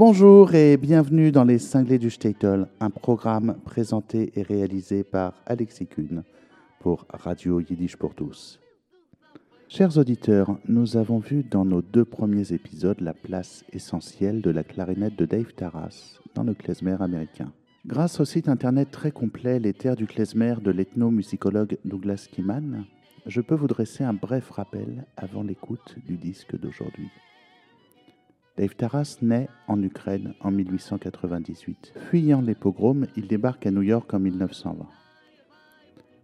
Bonjour et bienvenue dans Les Cinglés du Statel, un programme présenté et réalisé par Alexis Kuhn pour Radio Yiddish pour tous. Chers auditeurs, nous avons vu dans nos deux premiers épisodes la place essentielle de la clarinette de Dave Taras dans le klezmer américain. Grâce au site internet très complet Les Terres du klezmer de l'ethnomusicologue Douglas Kiman, je peux vous dresser un bref rappel avant l'écoute du disque d'aujourd'hui. Dave Taras naît en Ukraine en 1898. Fuyant les pogroms, il débarque à New York en 1920.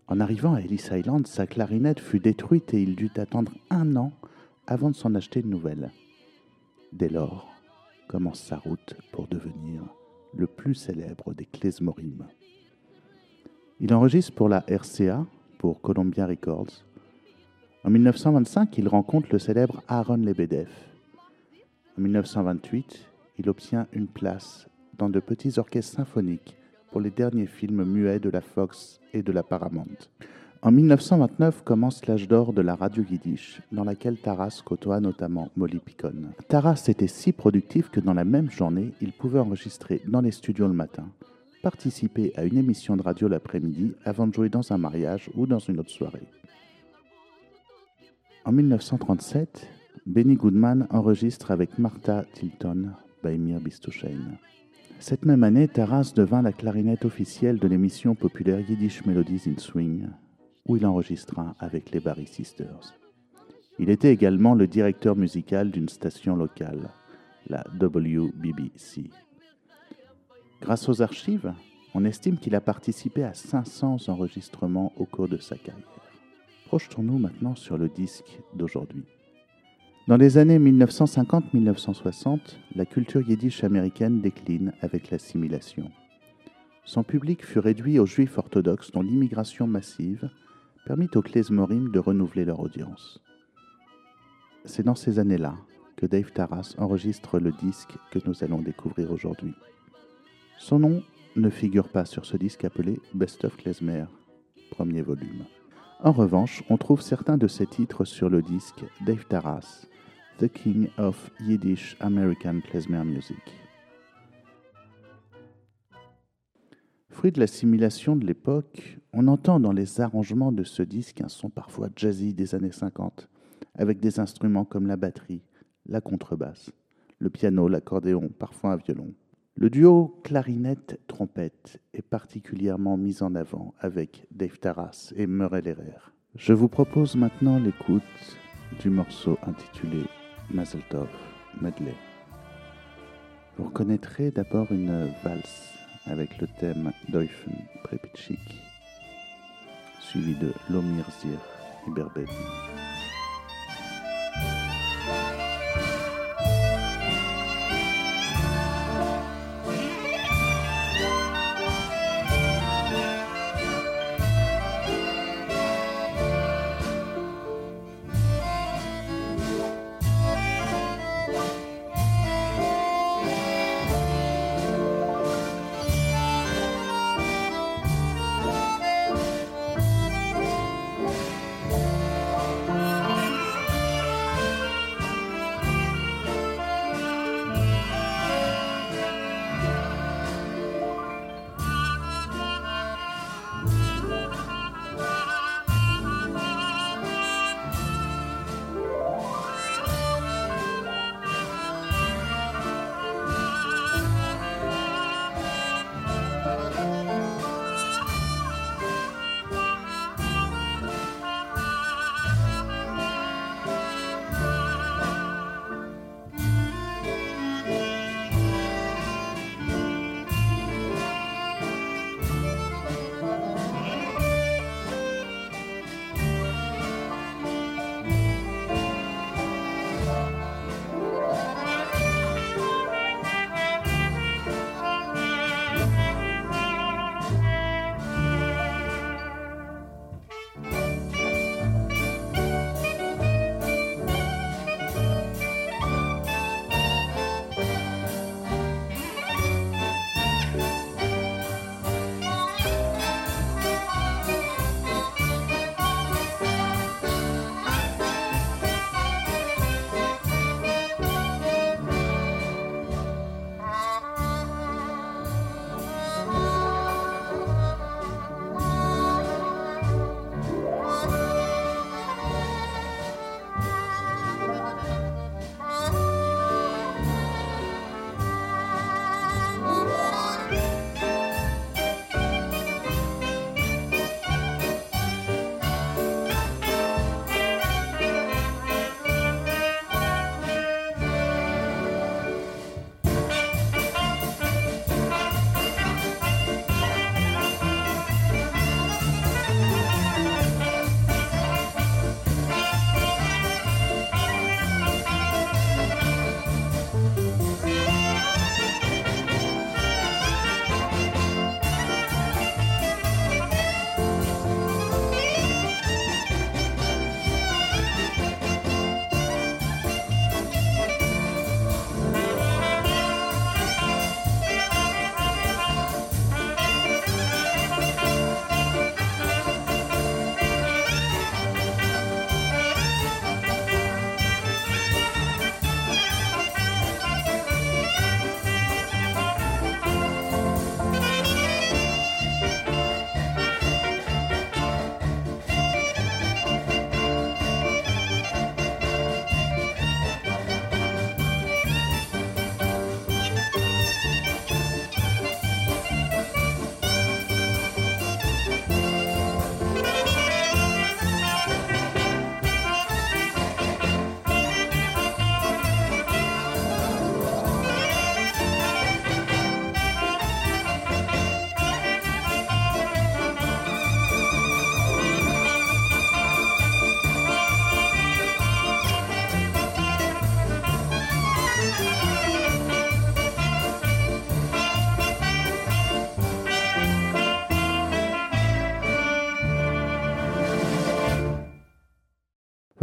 En arrivant à Ellis Island, sa clarinette fut détruite et il dut attendre un an avant de s'en acheter une nouvelle. Dès lors, commence sa route pour devenir le plus célèbre des klezmorim. Il enregistre pour la RCA, pour Columbia Records. En 1925, il rencontre le célèbre Aaron Lebedev. En 1928, il obtient une place dans de petits orchestres symphoniques pour les derniers films muets de la Fox et de la Paramount. En 1929 commence l'âge d'or de la radio yiddish, dans laquelle Taras côtoie notamment Molly Picon. Taras était si productif que dans la même journée, il pouvait enregistrer dans les studios le matin, participer à une émission de radio l'après-midi avant de jouer dans un mariage ou dans une autre soirée. En 1937, Benny Goodman enregistre avec Martha Tilton Baimir Bistouchein. Cette même année, Taras devint la clarinette officielle de l'émission populaire Yiddish Melodies in Swing, où il enregistra avec les Barry Sisters. Il était également le directeur musical d'une station locale, la WBBC. Grâce aux archives, on estime qu'il a participé à 500 enregistrements au cours de sa carrière. Projetons-nous maintenant sur le disque d'aujourd'hui. Dans les années 1950-1960, la culture yiddish américaine décline avec l'assimilation. Son public fut réduit aux juifs orthodoxes dont l'immigration massive permit aux klezmorim de renouveler leur audience. C'est dans ces années-là que Dave Taras enregistre le disque que nous allons découvrir aujourd'hui. Son nom ne figure pas sur ce disque appelé Best of Klezmer, premier volume. En revanche, on trouve certains de ses titres sur le disque Dave Taras, The King of Yiddish American Klezmer Music. Fruit de l'assimilation de l'époque, on entend dans les arrangements de ce disque un son parfois jazzy des années 50, avec des instruments comme la batterie, la contrebasse, le piano, l'accordéon, parfois un violon. Le duo clarinette-trompette est particulièrement mis en avant avec Dave Taras et Murray Lehrer. Je vous propose maintenant l'écoute du morceau intitulé Mazel Tov Medley. Vous reconnaîtrez d'abord une valse avec le thème Deufen Prepitschik, suivi de Lomir Zir et.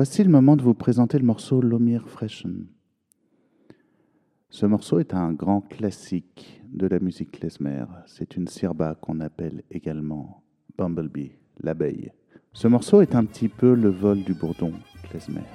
Voici le moment de vous présenter le morceau Lomir Freshen. Ce morceau est un grand classique de la musique klezmer. C'est une sirba qu'on appelle également Bumblebee, l'abeille. Ce morceau est un petit peu le vol du bourdon klezmer.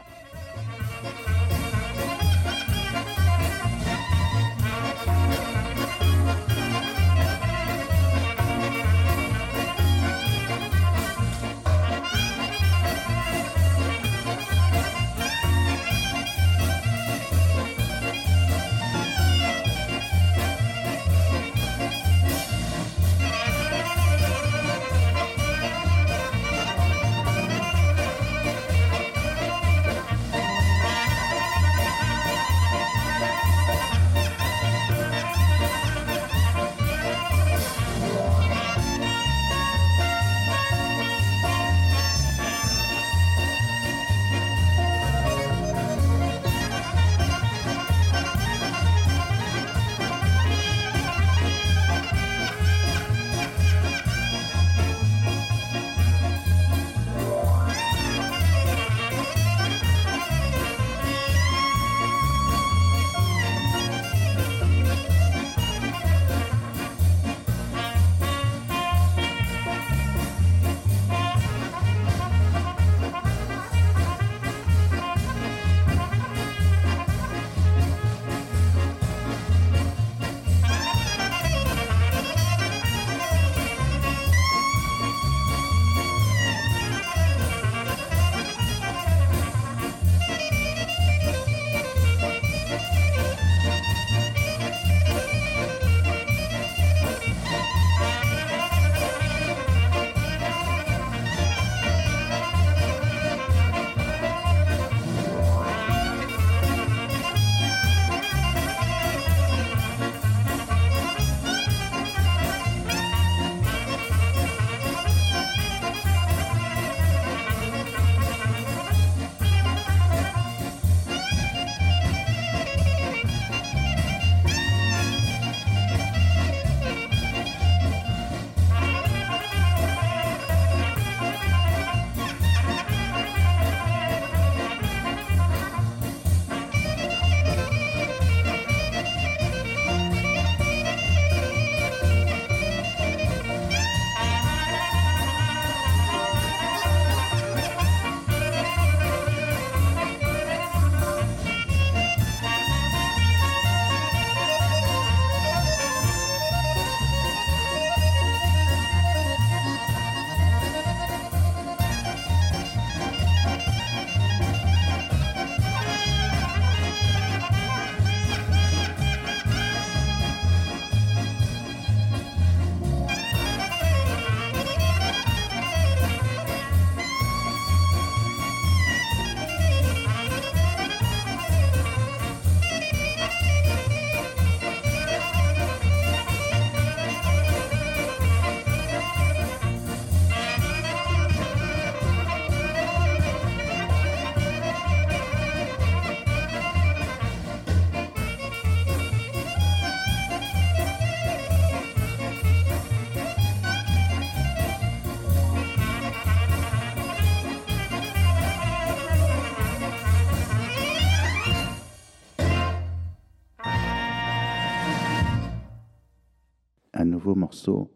Morceau.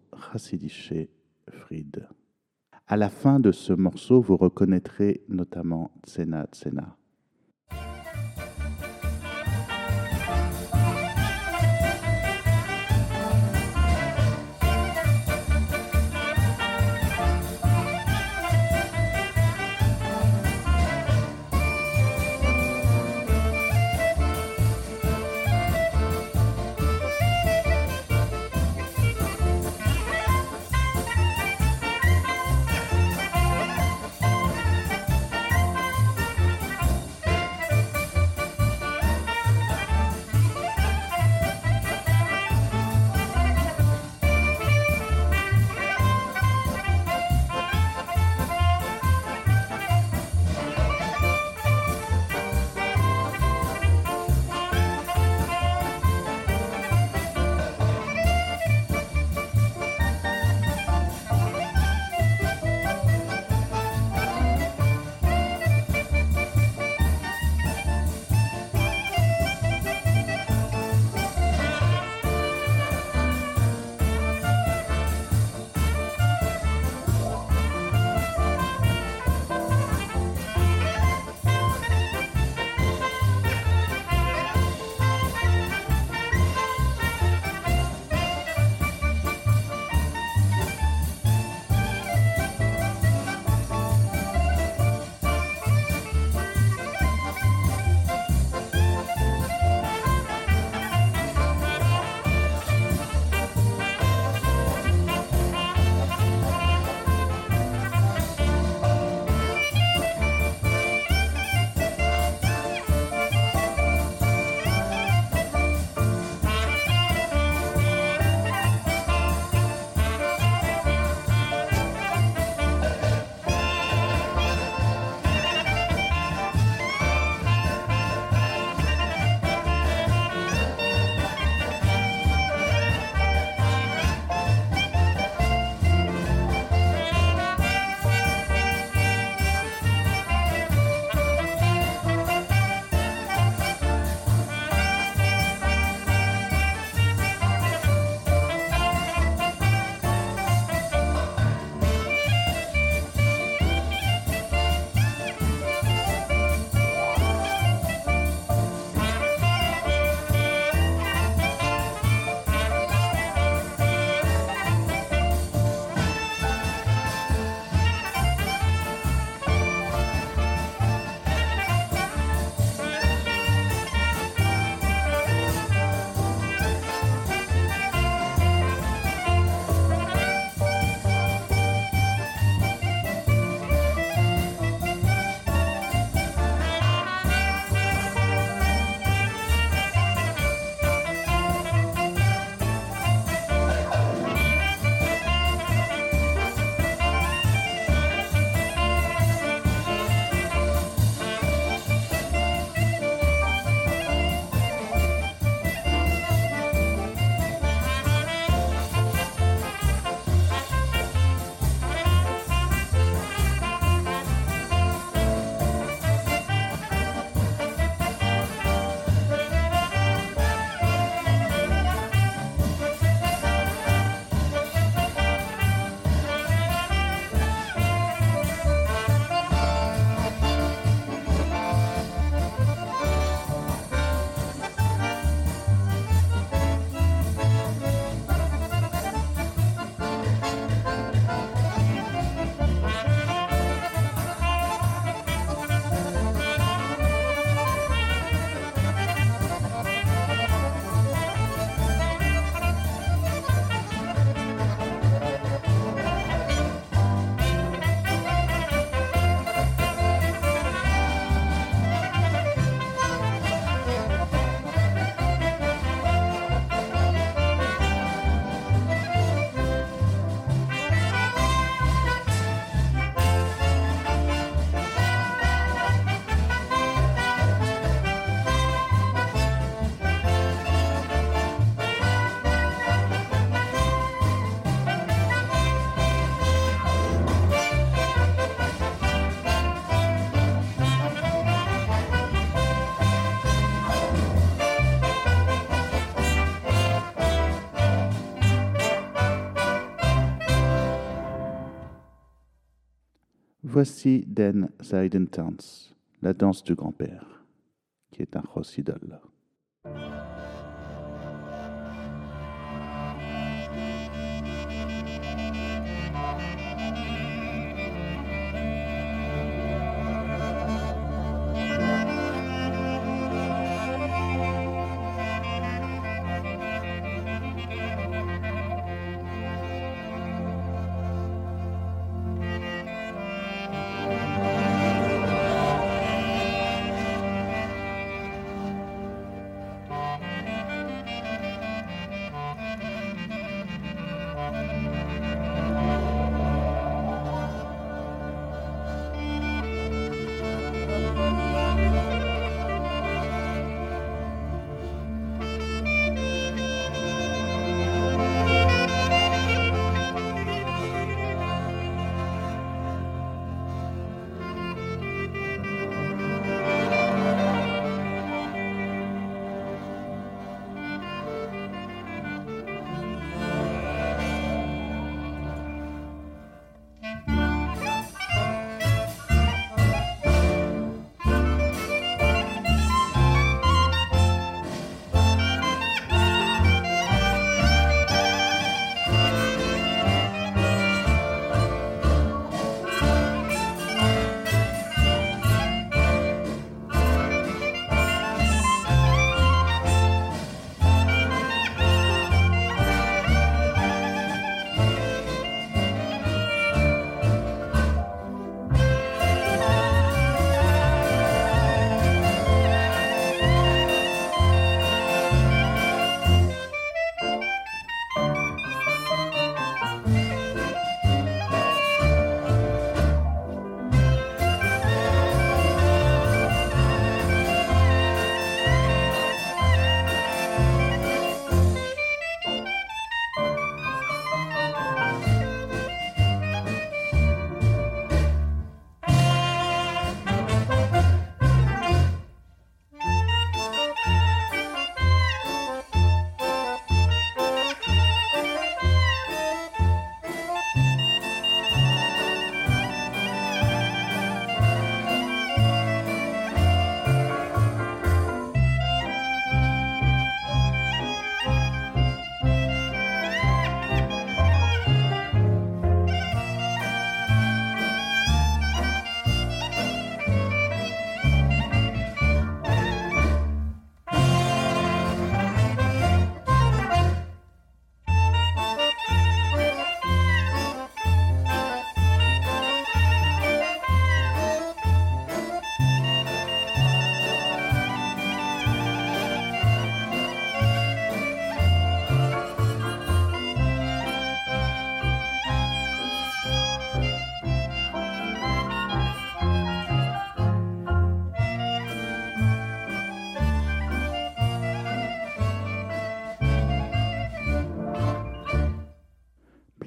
À la fin de ce morceau, vous reconnaîtrez notamment Tsena Tsena. Voici Den Zeidentanz, la danse du grand-père, qui est un Rosidol.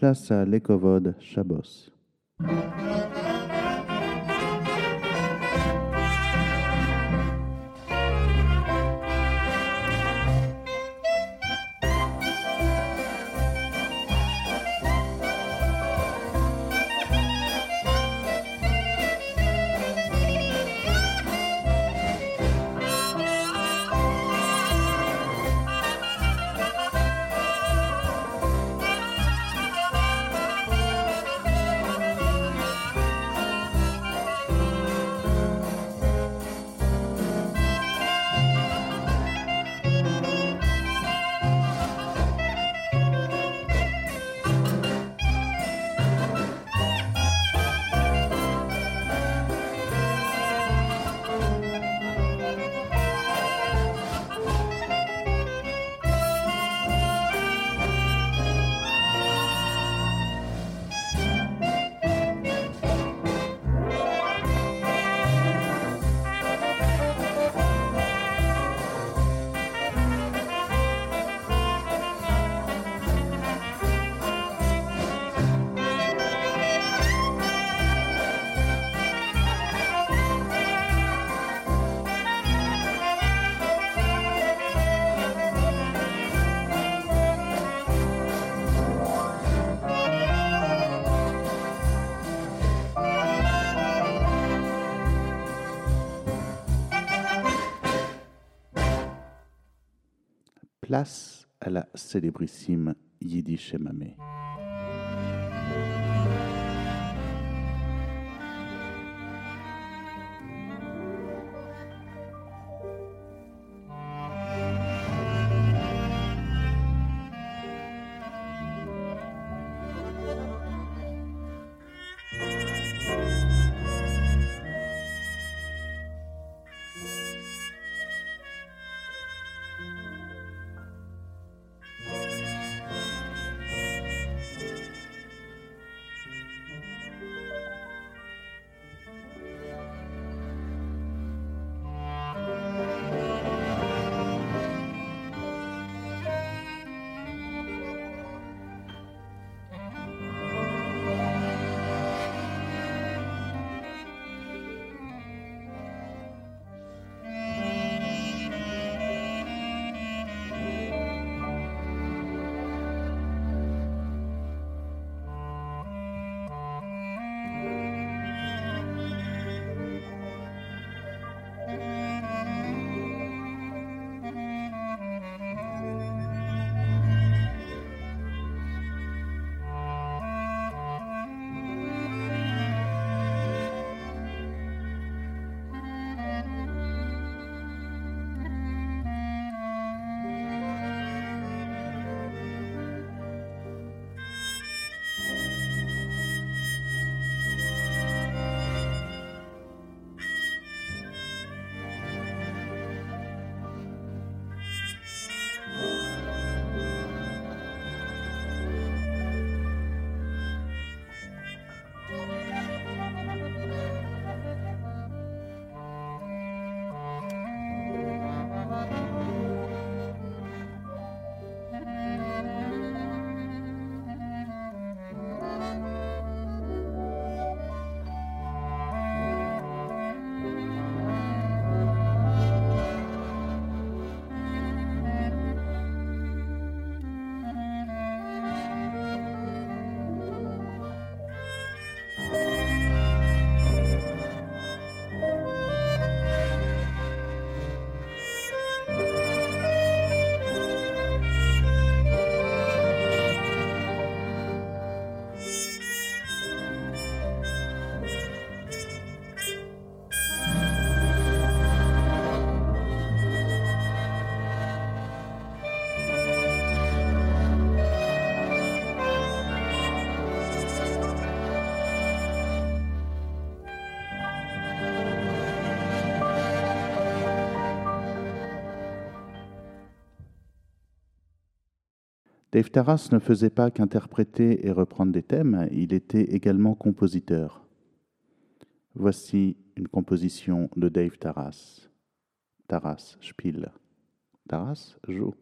Place à l'Ekovod Chabos. À la célébrissime Yiddish Emame. Dave Taras ne faisait pas qu'interpréter et reprendre des thèmes, il était également compositeur. Voici une composition de Dave Taras. Taras, Spiel. Taras, joue.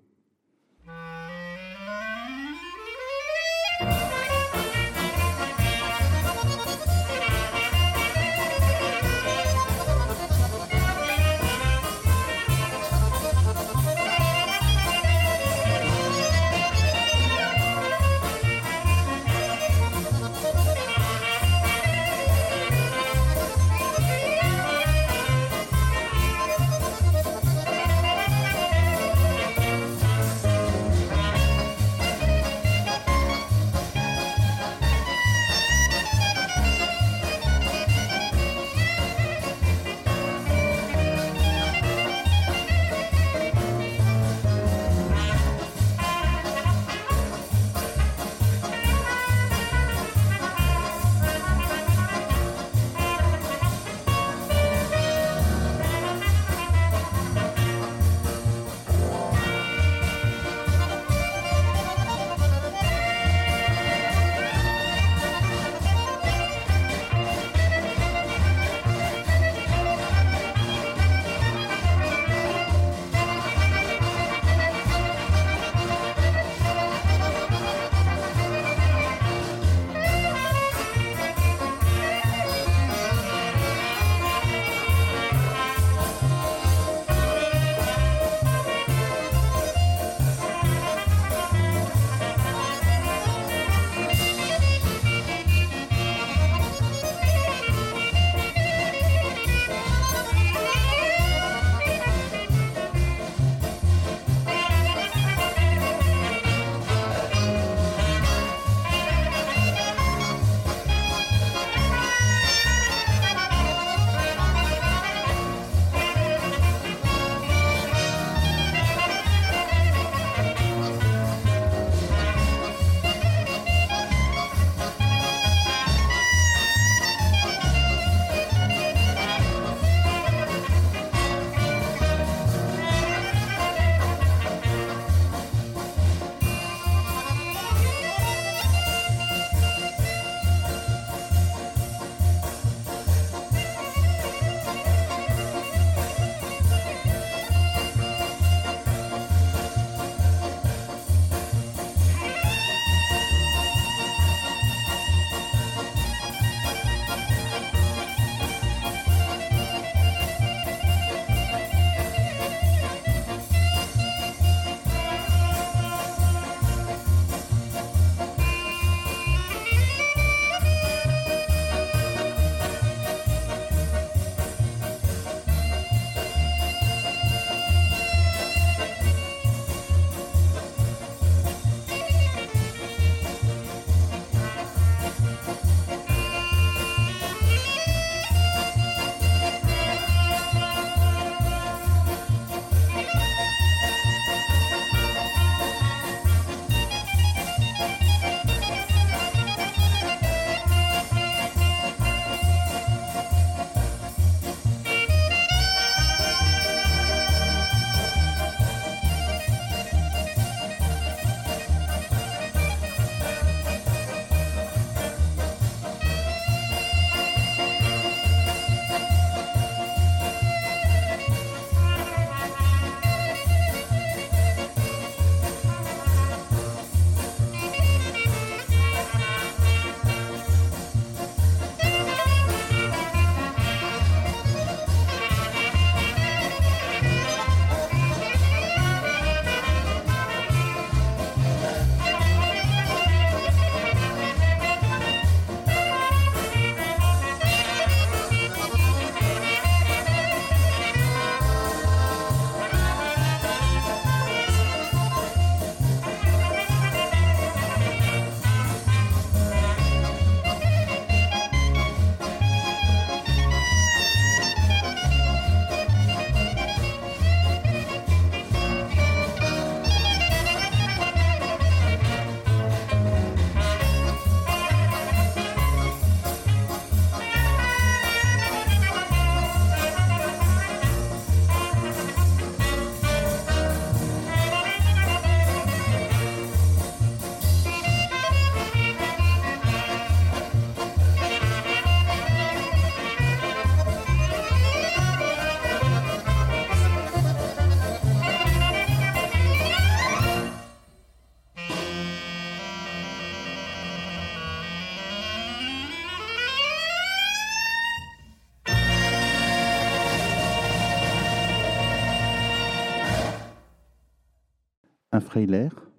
Un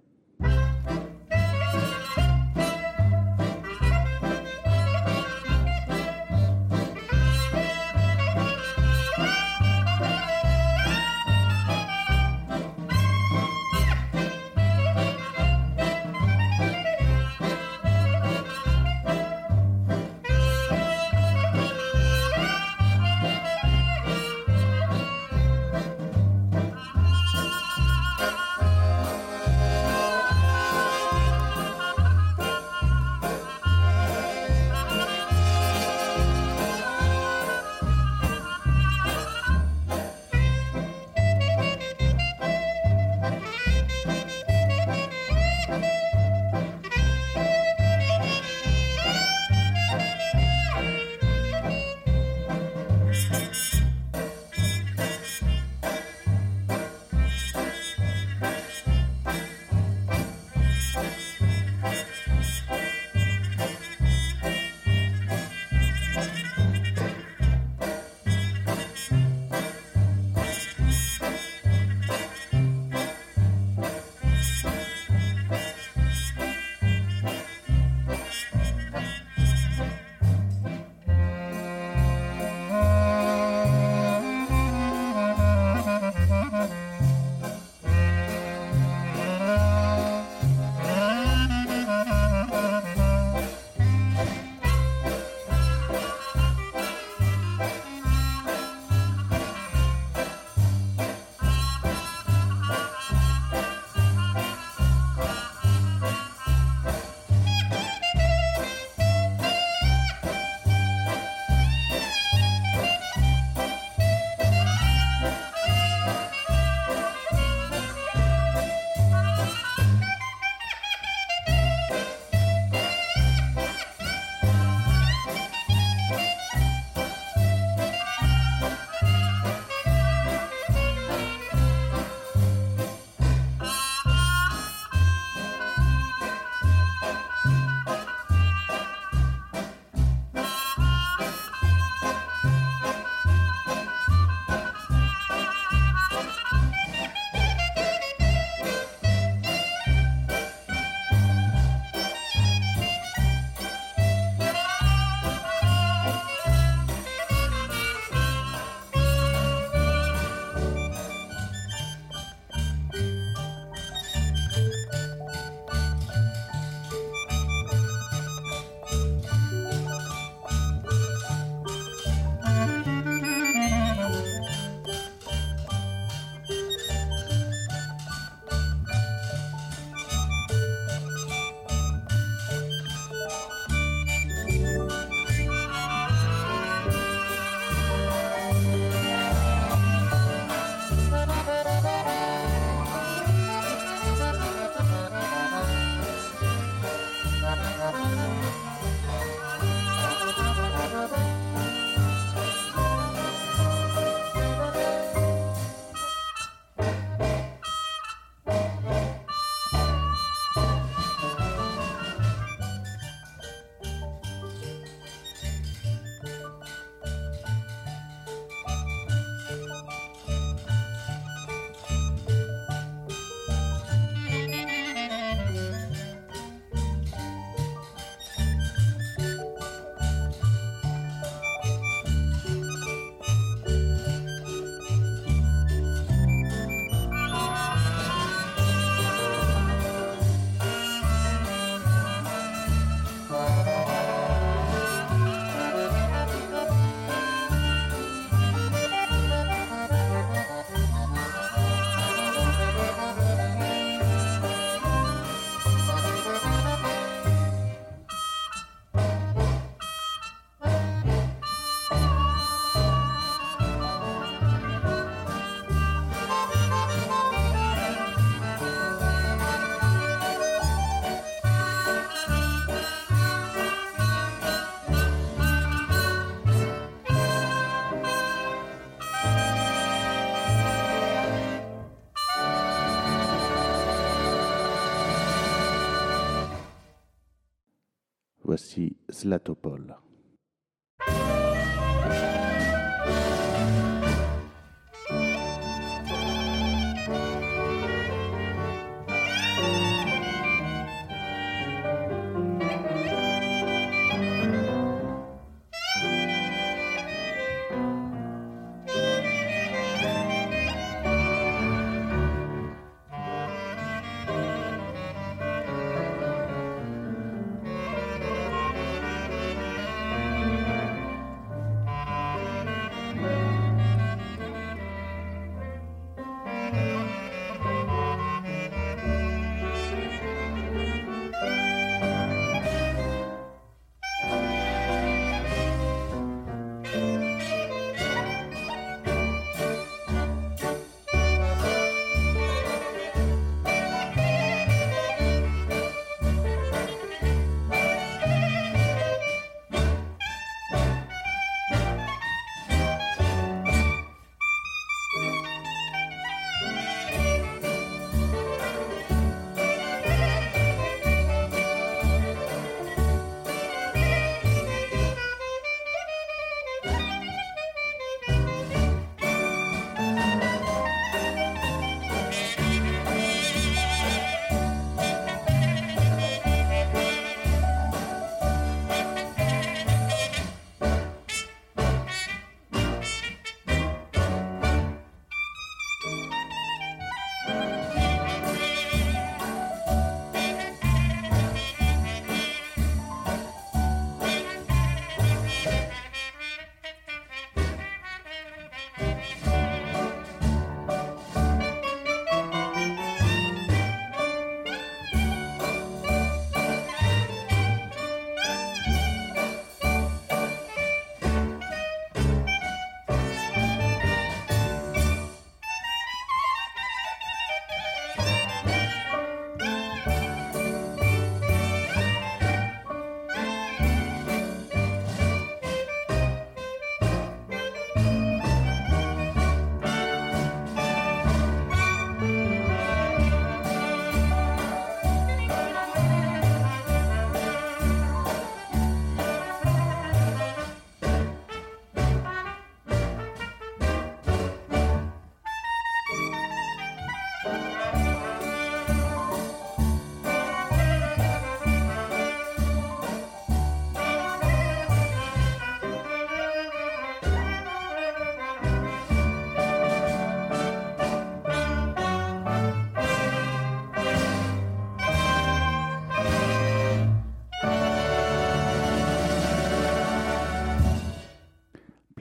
Voici Zlatopol.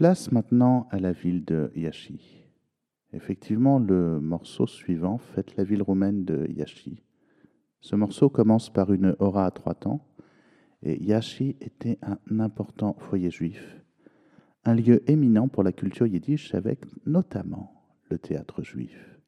Place maintenant à la ville de Yashi. Effectivement, le morceau suivant fête la ville romaine de Yashi. Ce morceau commence par une aura à trois temps, et Yashi était un important foyer juif, un lieu éminent pour la culture yiddish avec notamment le théâtre juif.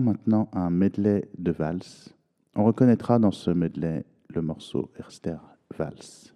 Maintenant un medley de valse. On reconnaîtra dans ce medley le morceau Erster Valse.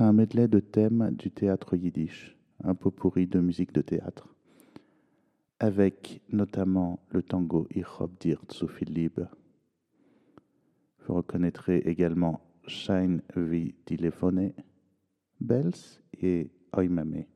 Un medley de thèmes du théâtre yiddish, un pot pourri de musique de théâtre, avec notamment le tango Ich hab dir Liebe. Vous reconnaîtrez également Shine wie Telefone, Bells et Oimame.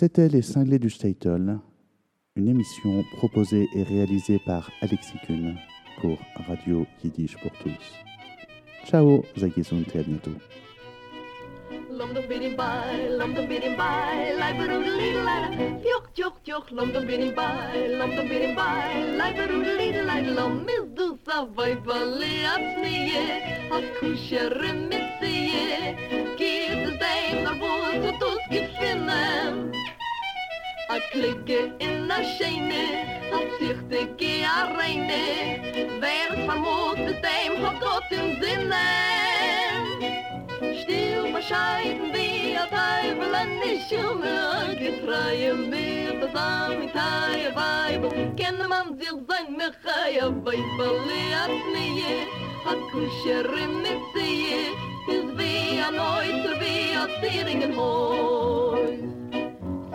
C'était Les Cinglés du Statel, une émission proposée et réalisée par Alexis Kuhn pour Radio Yiddish pour tous. Ciao, Zagisund et bientôt. a klicke in a scheine a zichte ge a reine. Wer vermut mit dem hat gott im sinne. Still bescheiden wie a teufelen nicht um a getreue mir das am in taie weibo kenne man sich sein mir chaya weibe li a pnie a kushere mit sie is wie a neuter wie a zieringen hoi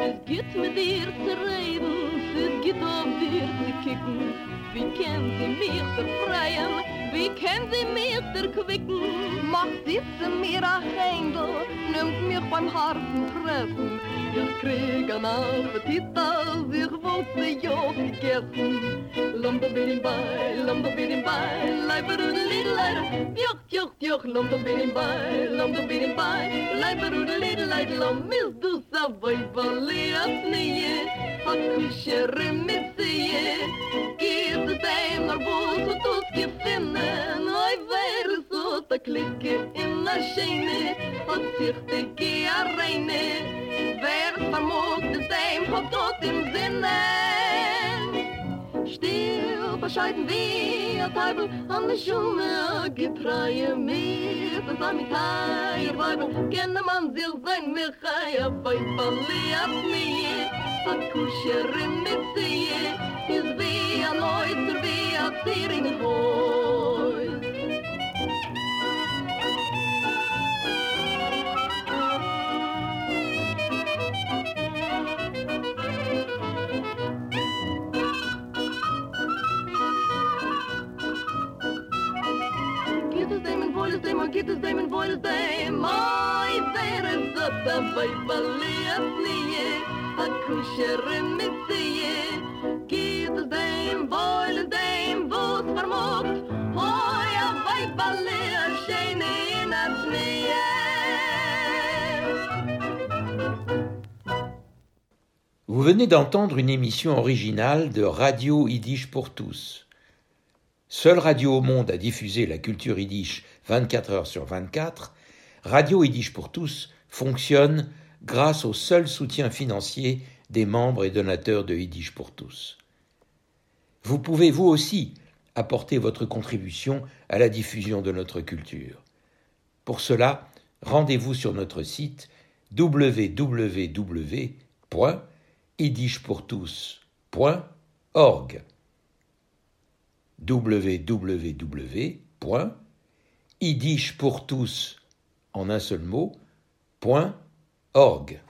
Es geht mit dir zu reden Es geht auf dir zu kicken. Wie kennt sie mich befreien? Wie kennt sie mich erquicken Macht sitze mir a Händel Nimmt mich beim harten Treffen wir kriegen Appetit, als ich wollte Job gegessen. Lumba bin bei, lumba bin er leiber und lidler, joch, joch, joch, lumba bin bei, lumba bin bei, leiber und lidler, lom ist du sa voi valias nie, a kusche remissie, gibt dem nur bus und tut gefinnen, oi wer so ta klicke in a scheine, hat sich de gearreine, wer wer vermut des dem hob tot im sinne. Still bescheiden wie a an de schume gepreie mir. Das am tei weil kenne man sich sein mir khaya bei falli at mir hat kusher mit sie is wie a neuer wie a tier in hoch Vous venez d'entendre une émission originale de Radio Yiddish pour tous. Seule radio au monde à diffuser la culture yiddish 24 heures sur 24, Radio Yiddish pour tous fonctionne grâce au seul soutien financier des membres et donateurs de Yiddish pour tous. Vous pouvez vous aussi apporter votre contribution à la diffusion de notre culture. Pour cela, rendez-vous sur notre site www.yiddishpourtous.org www.yiddishpourtous en un seul mot, point org.